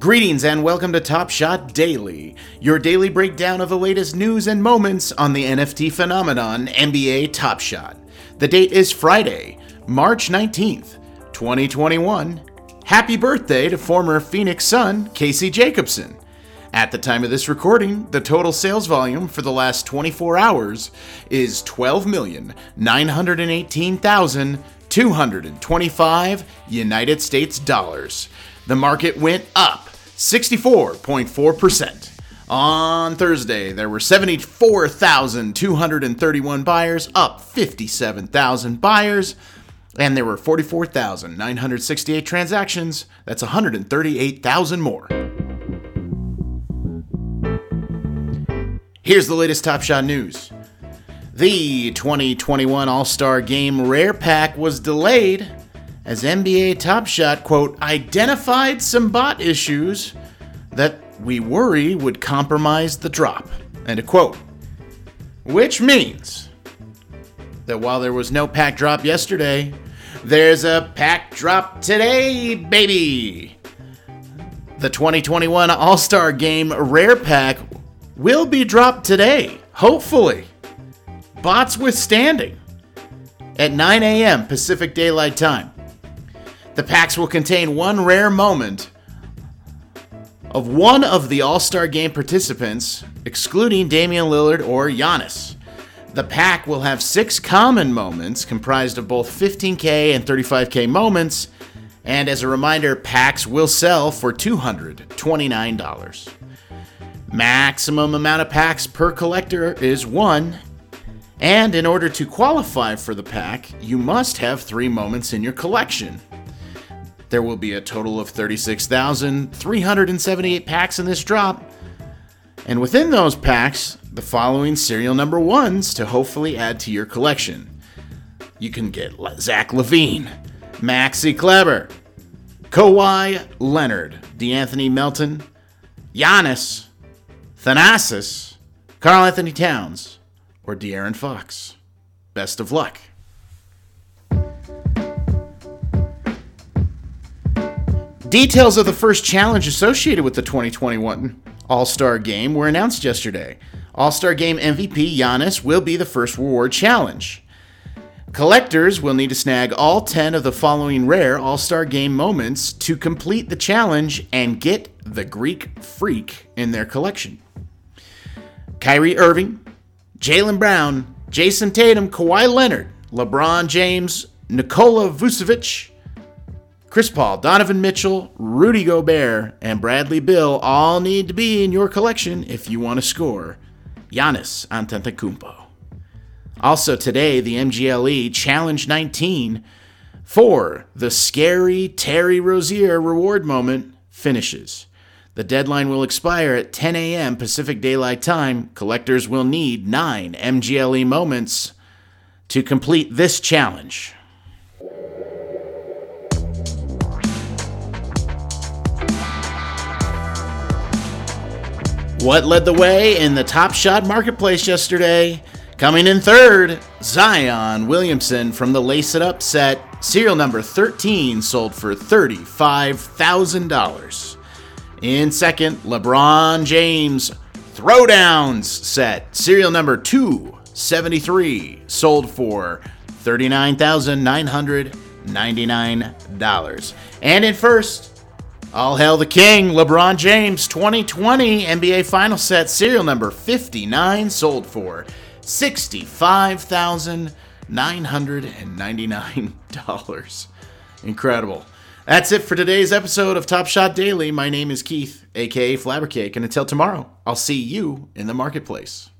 Greetings and welcome to Top Shot Daily, your daily breakdown of the latest news and moments on the NFT phenomenon NBA Top Shot. The date is Friday, March 19th, 2021. Happy birthday to former Phoenix Sun Casey Jacobsen. At the time of this recording, the total sales volume for the last 24 hours is 12,918,225 United States dollars. The market went up 64.4%. On Thursday, there were 74,231 buyers, up 57,000 buyers, and there were 44,968 transactions. That's 138,000 more. Here's the latest Top Shot news. The 2021 All Star Game Rare Pack was delayed as NBA Top Shot, quote, identified some bot issues that we worry would compromise the drop, end of quote. Which means that while there was no pack drop yesterday, there's a pack drop today, baby. The 2021 All Star Game Rare Pack will be dropped today, hopefully. Bots withstanding at 9 a.m. Pacific Daylight Time. The packs will contain one rare moment of one of the All Star game participants, excluding Damian Lillard or Giannis. The pack will have six common moments comprised of both 15K and 35K moments, and as a reminder, packs will sell for $229. Maximum amount of packs per collector is one, and in order to qualify for the pack, you must have three moments in your collection. There will be a total of 36,378 packs in this drop. And within those packs, the following serial number ones to hopefully add to your collection. You can get Zach LaVine, Maxi Kleber, Kawhi Leonard, DeAnthony Melton, Giannis, Thanasis, Karl Anthony Towns, or De'Aaron Fox. Best of luck. Details of the first challenge associated with the 2021 All Star Game were announced yesterday. All Star Game MVP Giannis will be the first reward challenge. Collectors will need to snag all 10 of the following rare All Star Game moments to complete the challenge and get the Greek Freak in their collection. Kyrie Irving, Jaylen Brown, Jayson Tatum, Kawhi Leonard, LeBron James, Nikola Vucevic, Chris Paul, Donovan Mitchell, Rudy Gobert, and Bradley Beal all need to be in your collection if you want to score. Giannis Antetokounmpo. Also today, the MGLE Challenge 19 for the scary Terry Rozier reward moment finishes. The deadline will expire at 10 a.m. Pacific Daylight Time. Collectors will need nine MGLE moments to complete this challenge. What led the way in the Top Shot marketplace yesterday? Coming in third, Zion Williamson from the Lace It Up set. Serial number 13 sold for $35,000. In second, LeBron James Throwdowns set. Serial number 273 sold for $39,999. And in first, all hail the king, LeBron James 2020 NBA Final Set serial number 59 sold for $65,999. Incredible. That's it for today's episode of Top Shot Daily. My name is Keith, aka Flabbercake, and until tomorrow, I'll see you in the marketplace.